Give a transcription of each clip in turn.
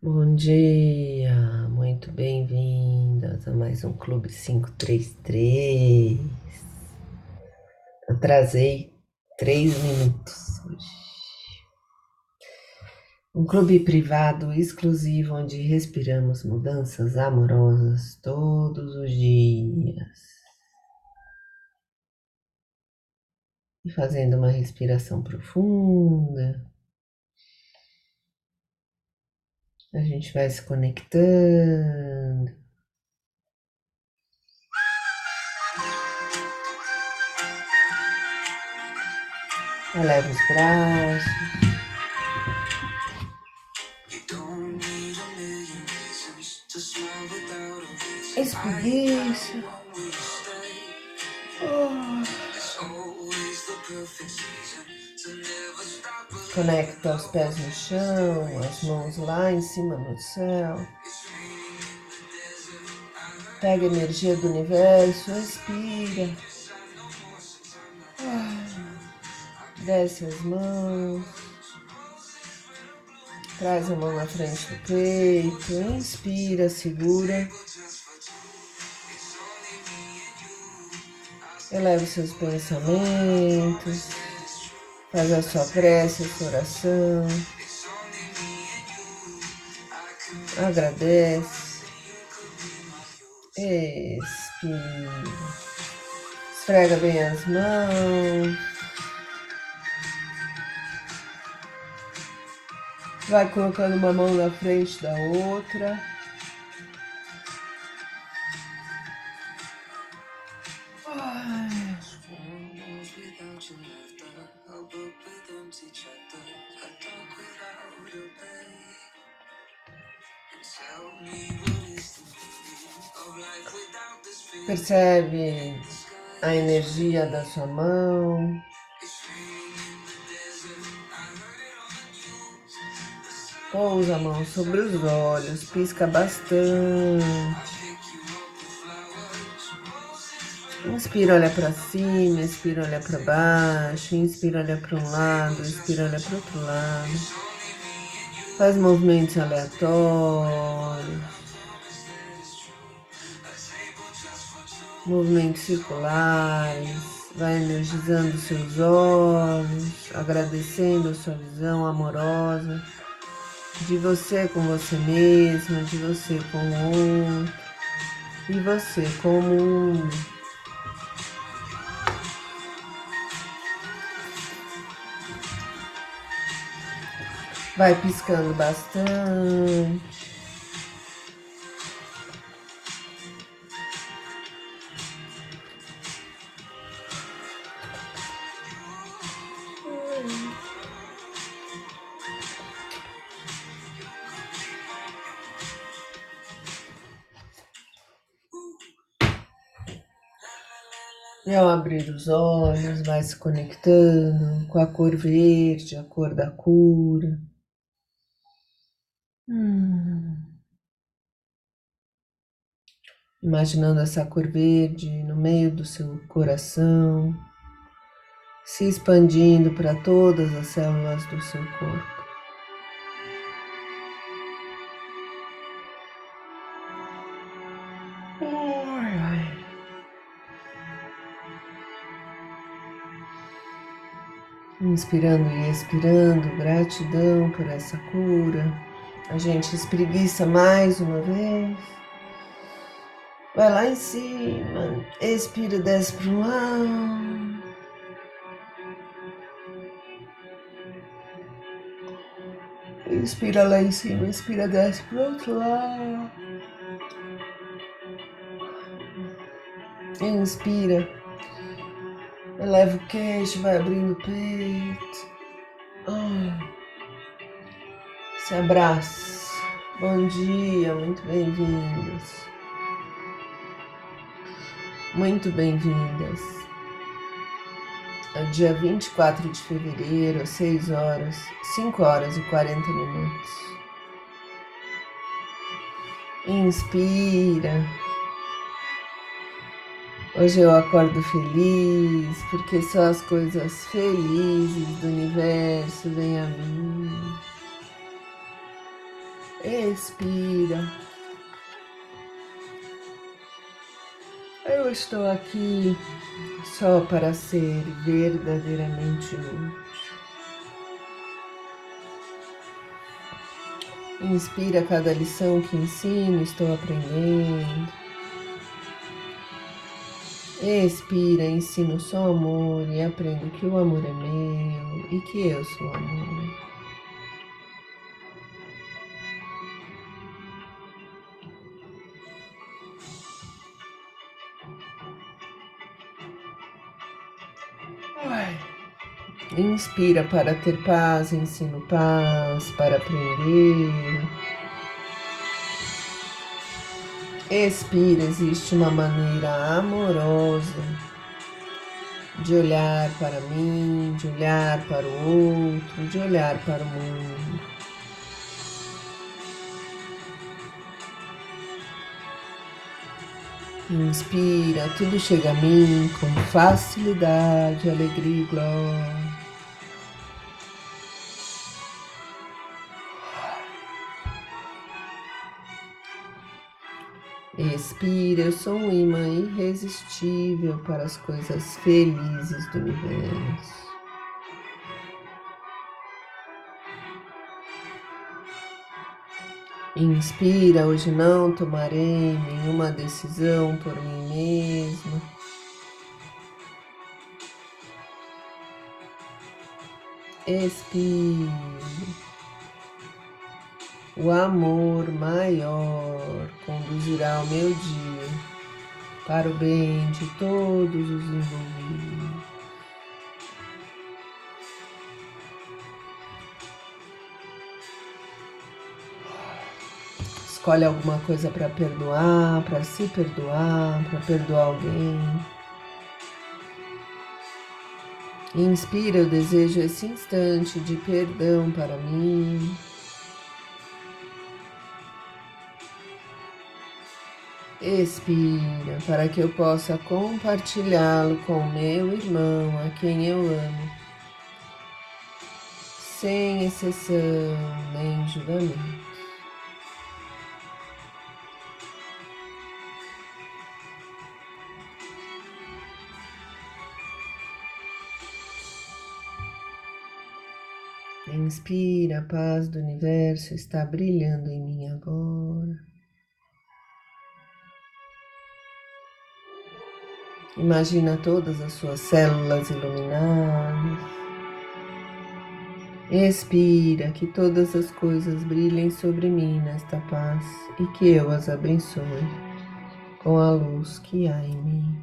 Bom dia, muito bem-vindas a mais um Clube 533. Atrasei três minutos hoje. Um clube privado exclusivo onde respiramos mudanças amorosas todos os dias. E fazendo uma respiração profunda. A gente vai se conectando. Eleva os braços. Espreguiça. Oh. Conecta os pés no chão, as mãos lá em cima no céu. Pega a energia do universo, expira. Desce as mãos. Traz a mão na frente do peito. Inspira, segura. Eleva os seus pensamentos. Faz a sua prece, a sua oração. Agradece. Expira. Esfrega bem as mãos. Vai colocando uma mão na frente da outra. Percebe a energia da sua mão. Pousa a mão sobre os olhos, pisca bastante. Inspira, olha para cima, expira, olha para baixo, inspira, olha para um lado, expira, olha para outro lado. Faz movimentos aleatórios. Movimentos circulares, vai energizando seus olhos, agradecendo a sua visão amorosa de você com você mesma, de você com o outro e você como um. Vai piscando bastante. E ao abrir os olhos, vai se conectando com a cor verde, a cor da cura. Hum. Imaginando essa cor verde no meio do seu coração, se expandindo para todas as células do seu corpo. Inspirando e expirando, gratidão por essa cura. A gente espreguiça mais uma vez. Vai lá em cima, expira, desce para o lado. Inspira lá em cima, expira, desce para outro lado. Inspira. Eleva o queixo, vai abrindo o peito. Se abraça. Bom dia, muito bem-vindos. Muito bem-vindas. É dia 24 de fevereiro, às 6 horas, 5 horas e 40 minutos. Inspira. Hoje eu acordo feliz, porque só as coisas felizes do universo vêm a mim. Expira. Eu estou aqui só para ser verdadeiramente útil. Inspira cada lição que ensino, estou aprendendo. Expira, ensino só amor e aprendo que o amor é meu e que eu sou amor. Inspira para ter paz, ensino paz, para aprender. Expira, existe uma maneira amorosa de olhar para mim, de olhar para o outro, de olhar para o mundo. Inspira, tudo chega a mim com facilidade, alegria e glória. Expira, eu sou um imã irresistível para as coisas felizes do universo. Inspira, hoje não tomarei nenhuma decisão por mim mesma. Expira o amor maior conduzirá o meu dia para o bem de todos os envolvidos. Escolhe alguma coisa para perdoar, para se perdoar, para perdoar alguém. Inspira, eu desejo esse instante de perdão para mim. Expira para que eu possa compartilhá-lo com meu irmão, a quem eu amo, sem exceção nem julgamento. Inspira, a paz do universo está brilhando em mim agora. Imagina todas as suas células iluminadas. Expira que todas as coisas brilhem sobre mim nesta paz e que eu as abençoe com a luz que há em mim.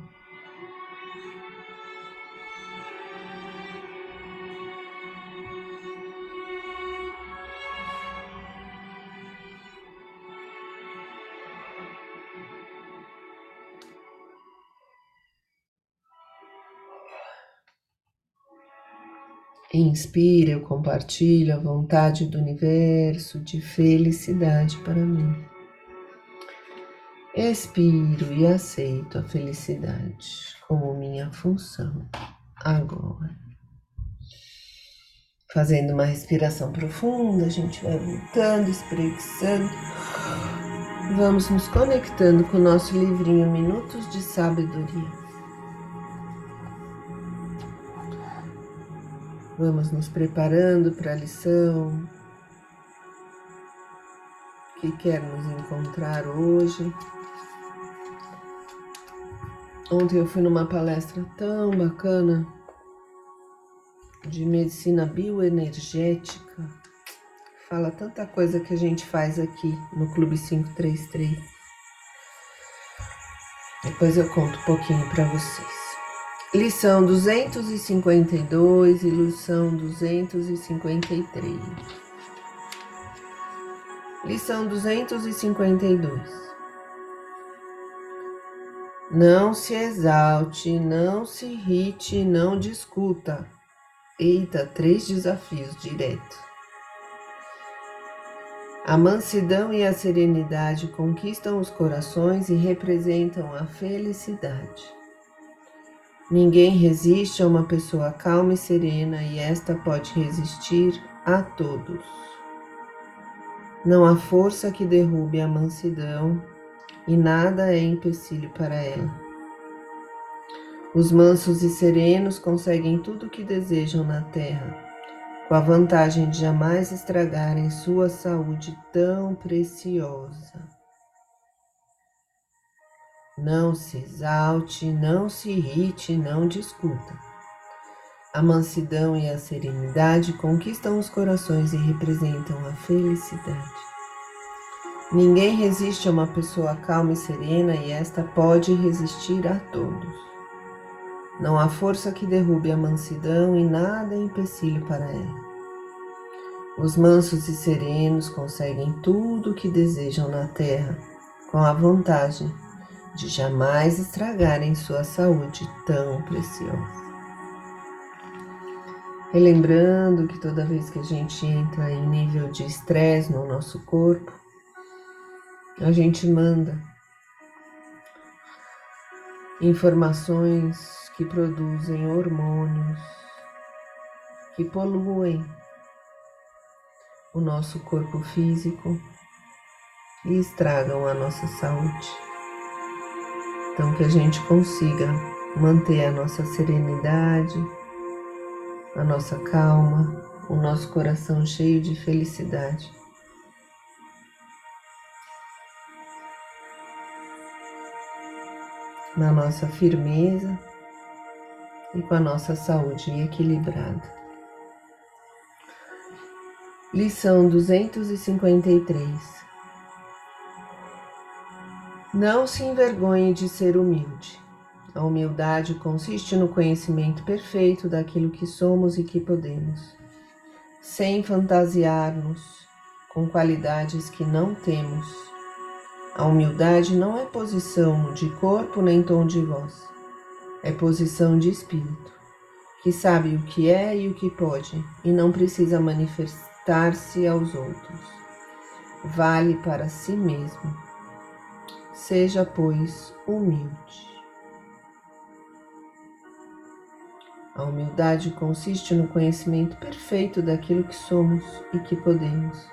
Inspira, eu compartilho a vontade do universo de felicidade para mim. Expiro e aceito a felicidade como minha função agora. Fazendo uma respiração profunda, a gente vai voltando, espreguiçando. Vamos nos conectando com o nosso livrinho Minutos de Sabedoria. Vamos nos preparando para a lição que quer nos encontrar hoje. Ontem eu fui numa palestra tão bacana de medicina bioenergética. Fala tanta coisa que a gente faz aqui no Clube 533. Depois eu conto um pouquinho para vocês. Lição 252 e lição 253. Lição 252. Não se exalte, não se irrite, não discuta. Eita, três desafios direto. A mansidão e a serenidade conquistam os corações e representam a felicidade. Ninguém resiste a uma pessoa calma e serena e esta pode resistir a todos. Não há força que derrube a mansidão e nada é empecilho para ela. Os mansos e serenos conseguem tudo o que desejam na terra, com a vantagem de jamais estragarem sua saúde tão preciosa. Não se exalte, não se irrite, não discuta. A mansidão e a serenidade conquistam os corações e representam a felicidade. Ninguém resiste a uma pessoa calma e serena e esta pode resistir a todos. Não há força que derrube a mansidão e nada é empecilho para ela. Os mansos e serenos conseguem tudo o que desejam na terra com a vantagem de jamais estragarem sua saúde tão preciosa. Relembrando que toda vez que a gente entra em nível de estresse no nosso corpo, a gente manda informações que produzem hormônios que poluem o nosso corpo físico e estragam a nossa saúde. Então, que a gente consiga manter a nossa serenidade, a nossa calma, o nosso coração cheio de felicidade. Na nossa firmeza e com a nossa saúde equilibrada. Lição 253 não se envergonhe de ser humilde. A humildade consiste no conhecimento perfeito daquilo que somos e que podemos, sem fantasiar-nos com qualidades que não temos. A humildade não é posição de corpo nem tom de voz, é posição de espírito, que sabe o que é e o que pode e não precisa manifestar-se aos outros. Vale para si mesmo Seja, pois, humilde. A humildade consiste no conhecimento perfeito daquilo que somos e que podemos,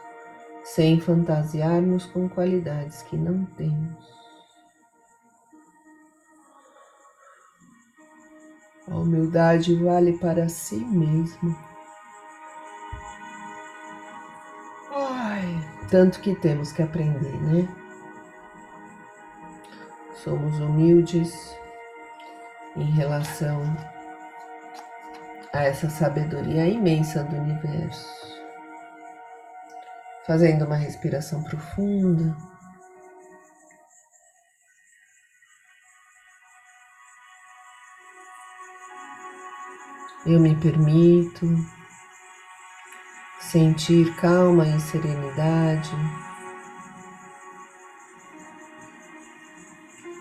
sem fantasiarmos com qualidades que não temos. A humildade vale para si mesmo. Ai, tanto que temos que aprender, né? Somos humildes em relação a essa sabedoria imensa do universo. Fazendo uma respiração profunda. Eu me permito sentir calma e serenidade.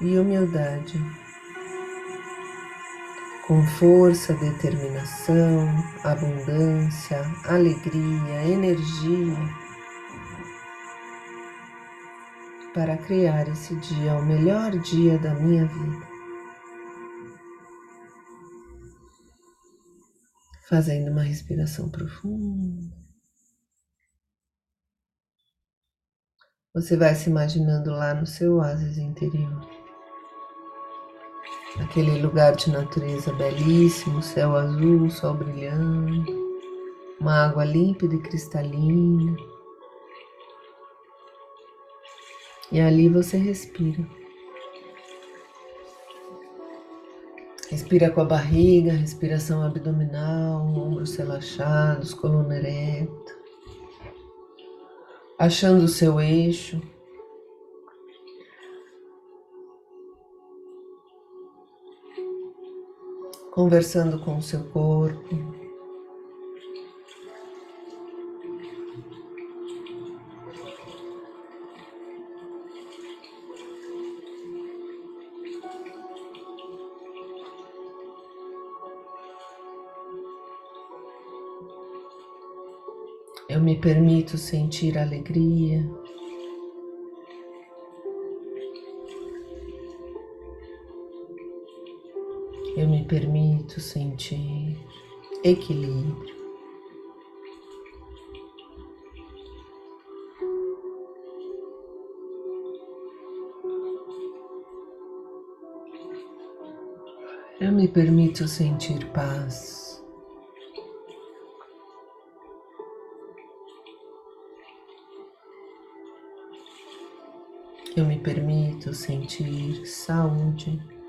E humildade, com força, determinação, abundância, alegria, energia, para criar esse dia o melhor dia da minha vida. Fazendo uma respiração profunda. Você vai se imaginando lá no seu oásis interior aquele lugar de natureza belíssimo, céu azul, sol brilhando, uma água límpida e cristalina. E ali você respira. Respira com a barriga, respiração abdominal, ombros relaxados, coluna ereta. Achando o seu eixo. Conversando com o seu corpo. Eu me permito sentir alegria. eu me permito muito sentir, equilíbrio. Eu me permito sentir paz. Eu me permito sentir saúde.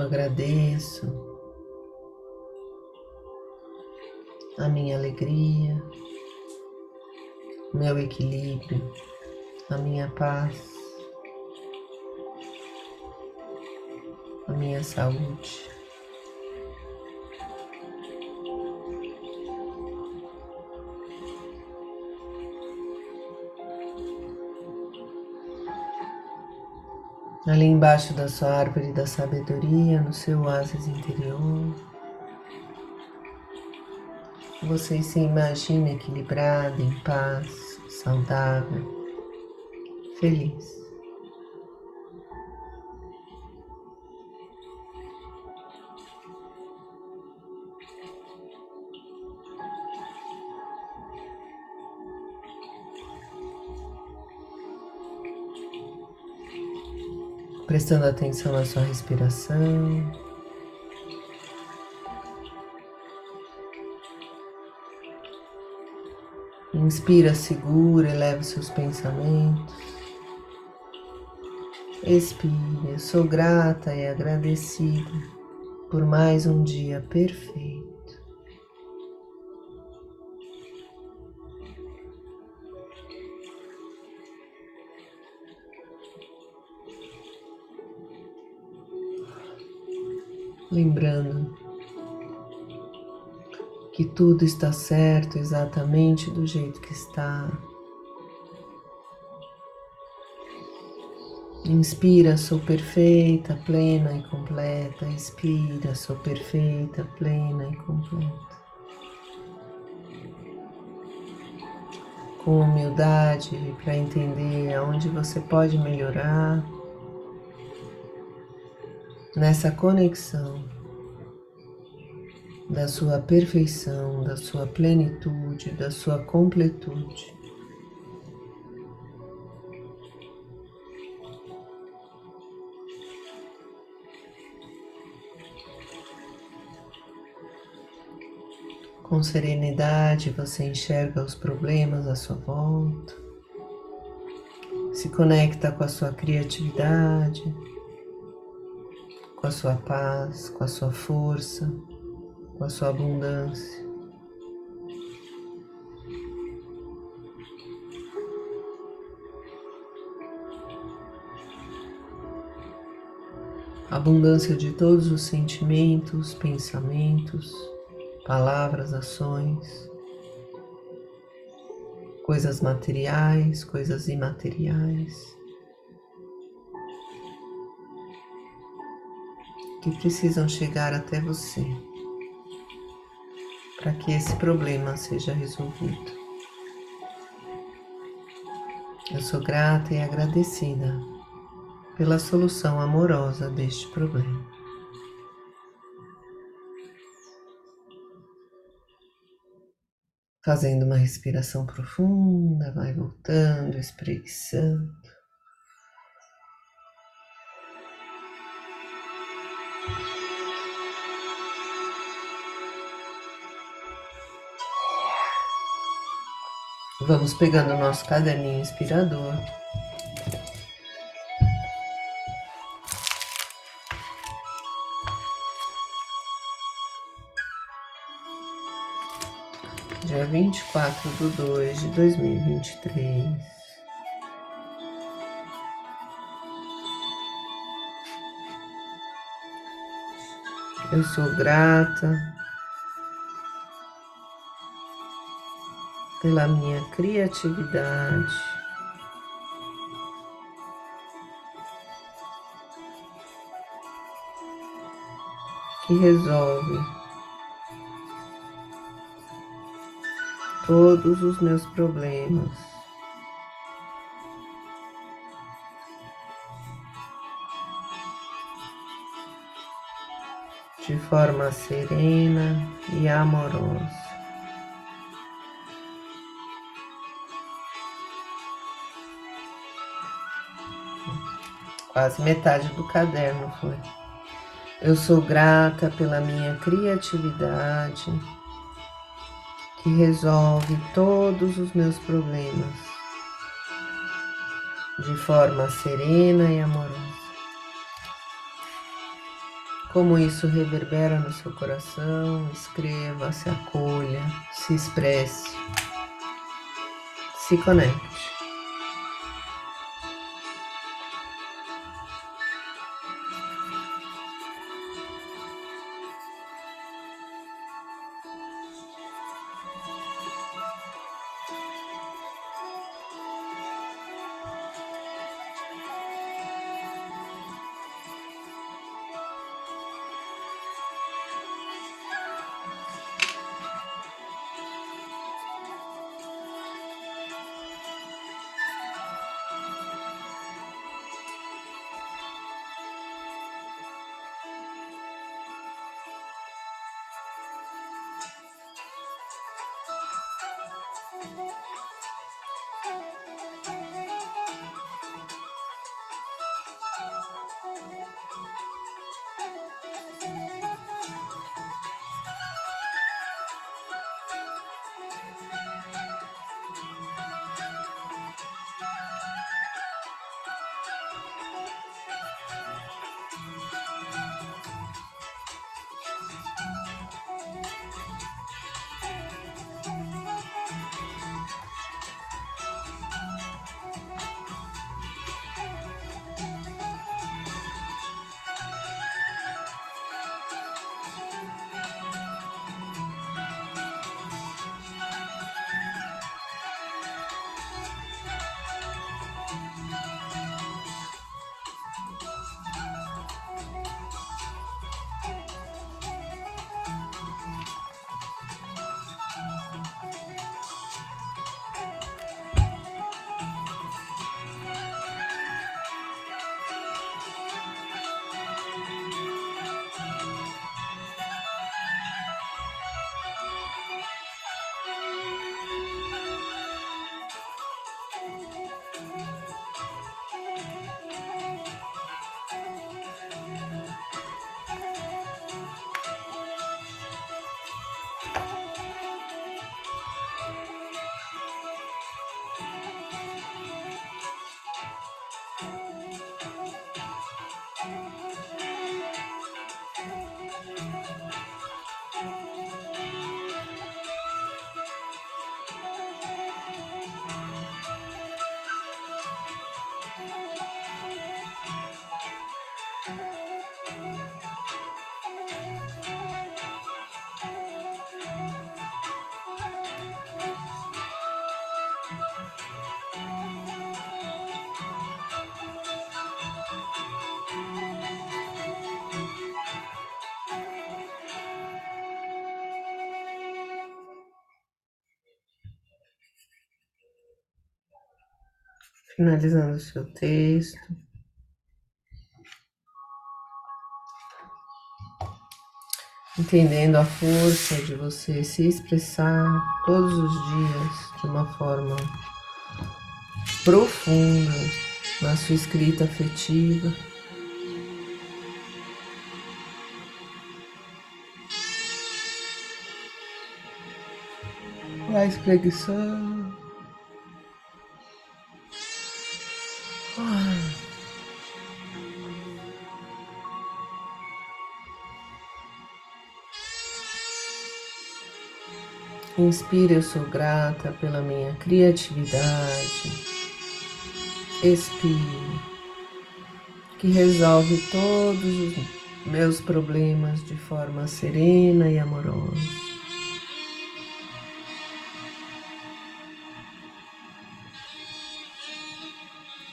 Eu agradeço a minha alegria, meu equilíbrio, a minha paz, a minha saúde. Ali embaixo da sua árvore da sabedoria, no seu oásis interior, você se imagina equilibrado, em paz, saudável, feliz. Prestando atenção na sua respiração. Inspira, segura, eleva seus pensamentos. Expire, eu sou grata e agradecida por mais um dia perfeito. Lembrando que tudo está certo exatamente do jeito que está. Inspira, sou perfeita, plena e completa. Expira, sou perfeita, plena e completa. Com humildade para entender aonde você pode melhorar nessa conexão da sua perfeição, da sua plenitude, da sua completude. Com serenidade você enxerga os problemas à sua volta, se conecta com a sua criatividade, com a sua paz, com a sua força com a sua abundância. Abundância de todos os sentimentos, pensamentos, palavras, ações, coisas materiais, coisas imateriais. Que precisam chegar até você para que esse problema seja resolvido. Eu sou grata e agradecida pela solução amorosa deste problema. Fazendo uma respiração profunda, vai voltando, espreguiçando. Vamos pegando o nosso caderninho inspirador. Dia vinte e quatro de dois de dois mil e vinte e três. Eu sou grata pela minha criatividade. Que resolve todos os meus problemas. De forma serena e amorosa. Quase metade do caderno foi. Eu sou grata pela minha criatividade que resolve todos os meus problemas de forma serena e amorosa. Como isso reverbera no seu coração, escreva, se acolha, se expresse, se conecte. Finalizando o seu texto. Entendendo a força de você se expressar todos os dias de uma forma profunda na sua escrita afetiva. Vai espreguiçando. Inspire, eu sou grata pela minha criatividade. Expire, que resolve todos os meus problemas de forma serena e amorosa.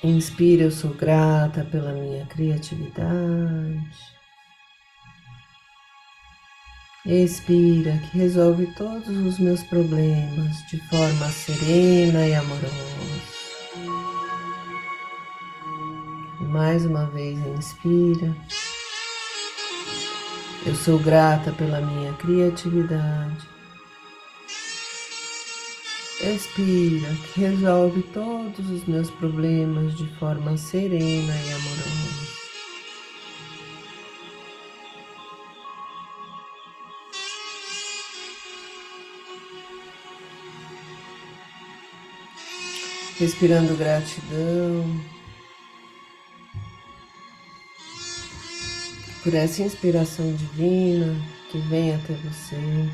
Inspire, eu sou grata pela minha criatividade. Expira, que resolve todos os meus problemas de forma serena e amorosa. Mais uma vez, inspira. Eu sou grata pela minha criatividade. Expira, que resolve todos os meus problemas de forma serena e amorosa. Respirando gratidão por essa inspiração divina que vem até você.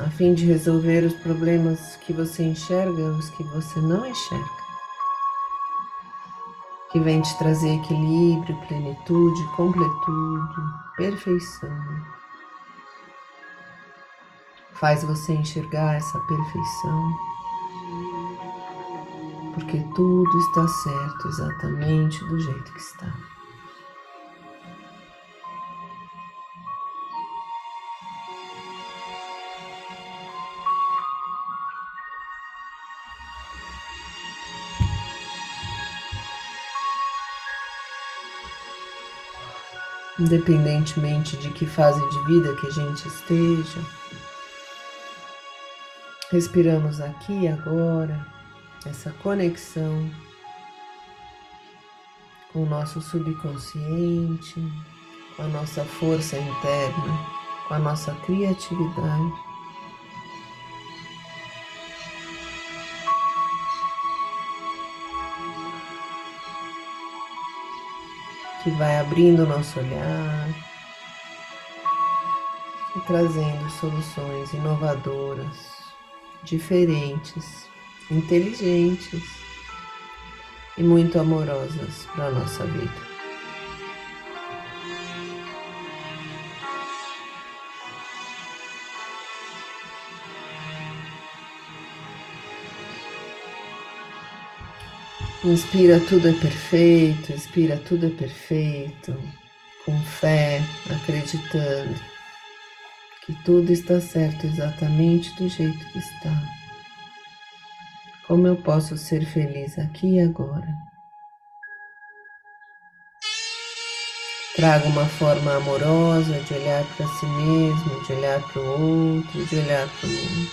a fim de resolver os problemas que você enxerga os que você não enxerga, que vem te trazer equilíbrio, plenitude, completude, perfeição. Faz você enxergar essa perfeição, porque tudo está certo exatamente do jeito que está. independentemente de que fase de vida que a gente esteja. Respiramos aqui e agora essa conexão com o nosso subconsciente, com a nossa força interna, com a nossa criatividade. que vai abrindo o nosso olhar e trazendo soluções inovadoras, diferentes, inteligentes e muito amorosas para a nossa vida. Inspira, tudo é perfeito, expira, tudo é perfeito, com fé, acreditando que tudo está certo exatamente do jeito que está. Como eu posso ser feliz aqui e agora? Traga uma forma amorosa de olhar para si mesmo, de olhar para o outro, de olhar para o mundo.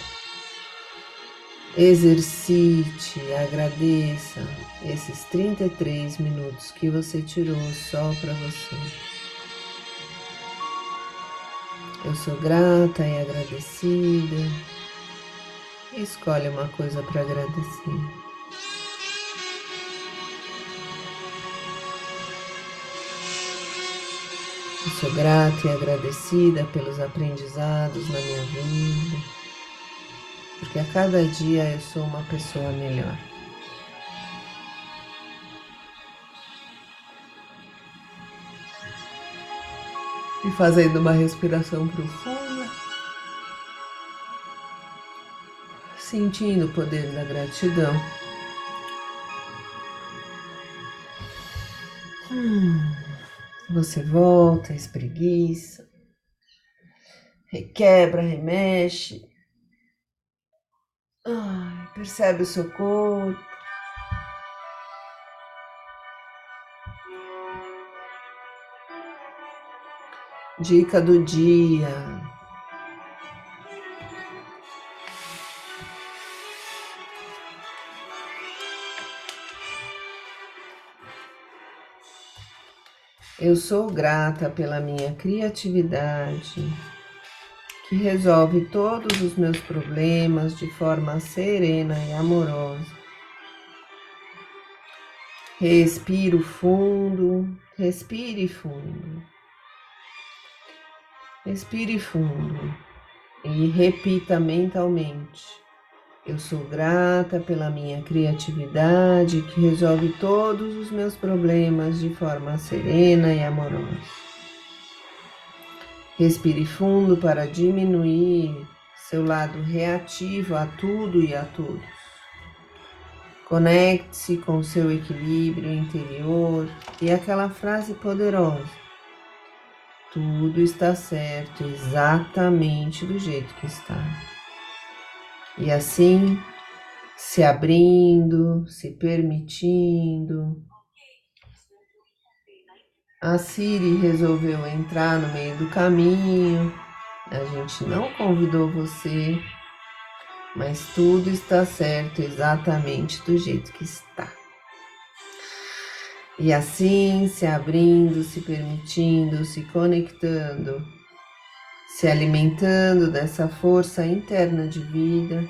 Exercite, agradeça esses 33 minutos que você tirou só para você. Eu sou grata e agradecida. Escolhe uma coisa para agradecer. Eu sou grata e agradecida pelos aprendizados na minha vida porque a cada dia eu sou uma pessoa melhor. E fazendo uma respiração profunda, sentindo o poder da gratidão. Hum, você volta, espreguiça, requebra, remexe percebe o seu corpo. Dica do dia. Eu sou grata pela minha criatividade que resolve todos os meus problemas de forma serena e amorosa. Respiro fundo, respire fundo. Respire fundo e repita mentalmente. Eu sou grata pela minha criatividade que resolve todos os meus problemas de forma serena e amorosa. Respire fundo para diminuir seu lado reativo a tudo e a todos. Conecte-se com seu equilíbrio interior e aquela frase poderosa: Tudo está certo exatamente do jeito que está. E assim, se abrindo, se permitindo, a Siri resolveu entrar no meio do caminho A gente não convidou você, mas tudo está certo exatamente do jeito que está. E assim, se abrindo, se permitindo, se conectando, se alimentando dessa força interna de vida,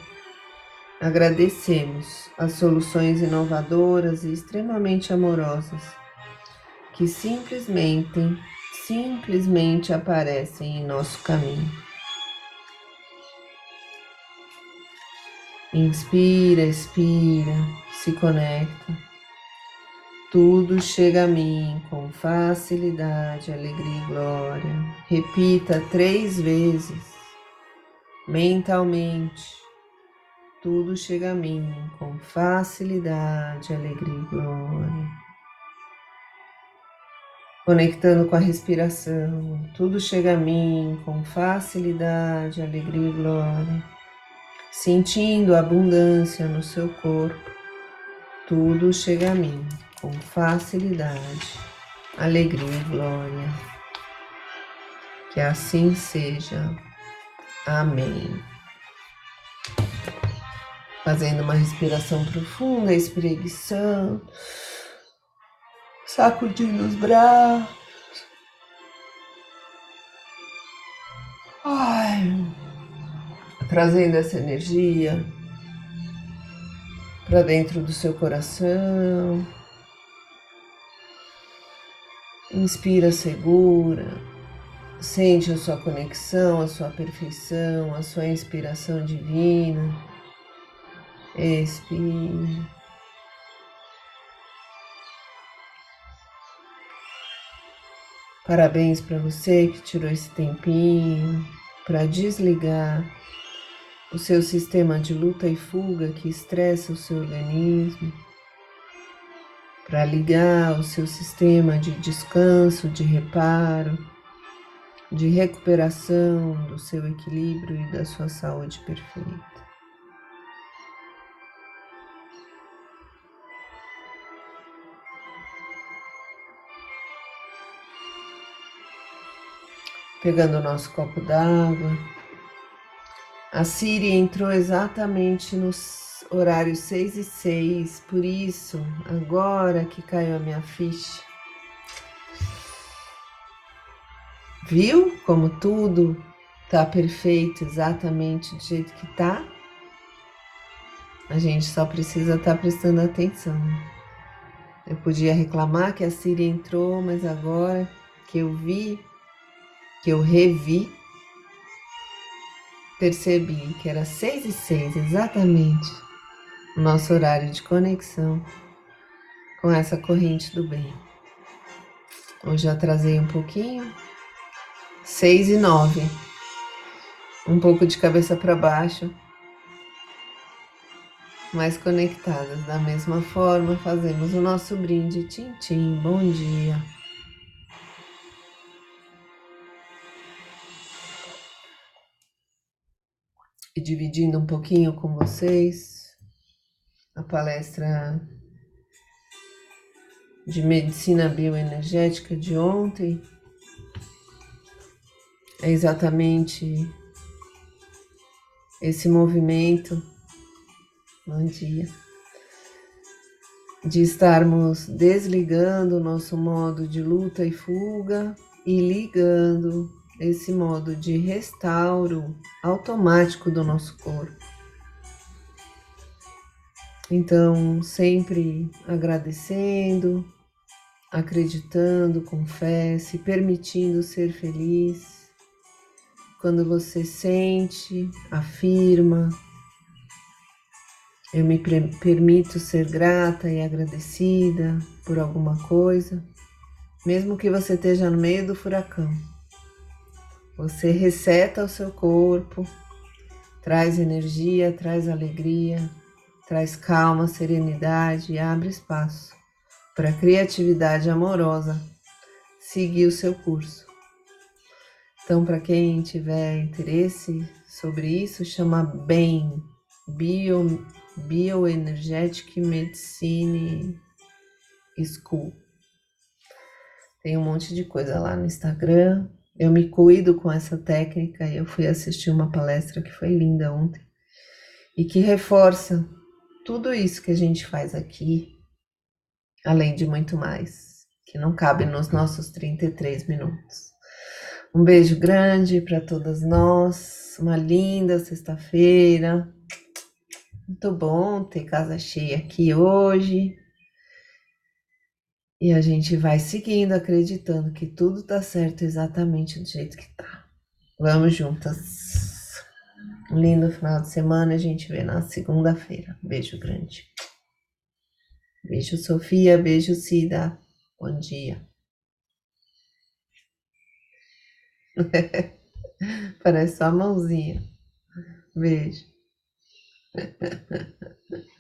agradecemos as soluções inovadoras e extremamente amorosas que simplesmente, simplesmente aparecem em nosso caminho. Inspira, expira, se conecta tudo chega a mim com facilidade, alegria e glória. Repita três vezes, mentalmente. Tudo chega a mim com facilidade, alegria e glória. Conectando com a respiração, tudo chega a mim com facilidade, alegria e glória. Sentindo abundância no seu corpo, tudo chega a mim com facilidade, alegria e glória. Que assim seja. Amém. Fazendo uma respiração profunda, espreguiçando, sacudindo os braços. Ai, trazendo essa energia para dentro do seu coração. Inspira segura, sente a sua conexão, a sua perfeição, a sua inspiração divina. Expira. Parabéns para você que tirou esse tempinho para desligar o seu sistema de luta e fuga que estressa o seu organismo para ligar o seu sistema de descanso, de reparo, de recuperação do seu equilíbrio e da sua saúde perfeita. Pegando o nosso copo d'água, a Siri entrou exatamente nos horário 6 e 6, por isso, agora que caiu a minha ficha. Viu como tudo tá perfeito exatamente do jeito que tá? A gente só precisa estar tá prestando atenção. Eu podia reclamar que a Siri entrou, mas agora que eu vi, que eu revi, percebi que era seis e seis exatamente nosso horário de conexão com essa corrente do bem. Hoje eu atrasei um pouquinho, seis e nove, um pouco de cabeça para baixo, mas conectadas da mesma forma, fazemos o nosso brinde. Tchim, bom dia. E dividindo um pouquinho com vocês a palestra de medicina bioenergética de ontem é exatamente esse movimento, bom dia, de estarmos desligando o nosso modo de luta e fuga e ligando esse modo de restauro automático do nosso corpo. Então, sempre agradecendo, acreditando com fé, se permitindo ser feliz. Quando você sente, afirma, eu me permito ser grata e agradecida por alguma coisa, mesmo que você esteja no meio do furacão. Você reseta o seu corpo, traz energia, traz alegria traz calma, serenidade e abre espaço para a criatividade amorosa seguir o seu curso. Então, para quem tiver interesse sobre isso, chama BEM, Bio, Bioenergetic Medicine School. Tem um monte de coisa lá no Instagram, Eu me cuido com essa técnica e eu fui assistir uma palestra que foi linda ontem e que reforça tudo isso que a gente faz aqui, além de muito mais, que não cabe nos nossos 33 minutos. Um beijo grande para todas nós, uma linda sexta-feira. Muito bom ter casa cheia aqui hoje. E a gente vai seguindo, acreditando que tudo tá certo exatamente do jeito que tá. Vamos juntas. Um lindo final de semana, a gente vê na segunda-feira. Beijo grande. Beijo, Sofia. Beijo, Cida. Bom dia. Parece só a mãozinha. Beijo.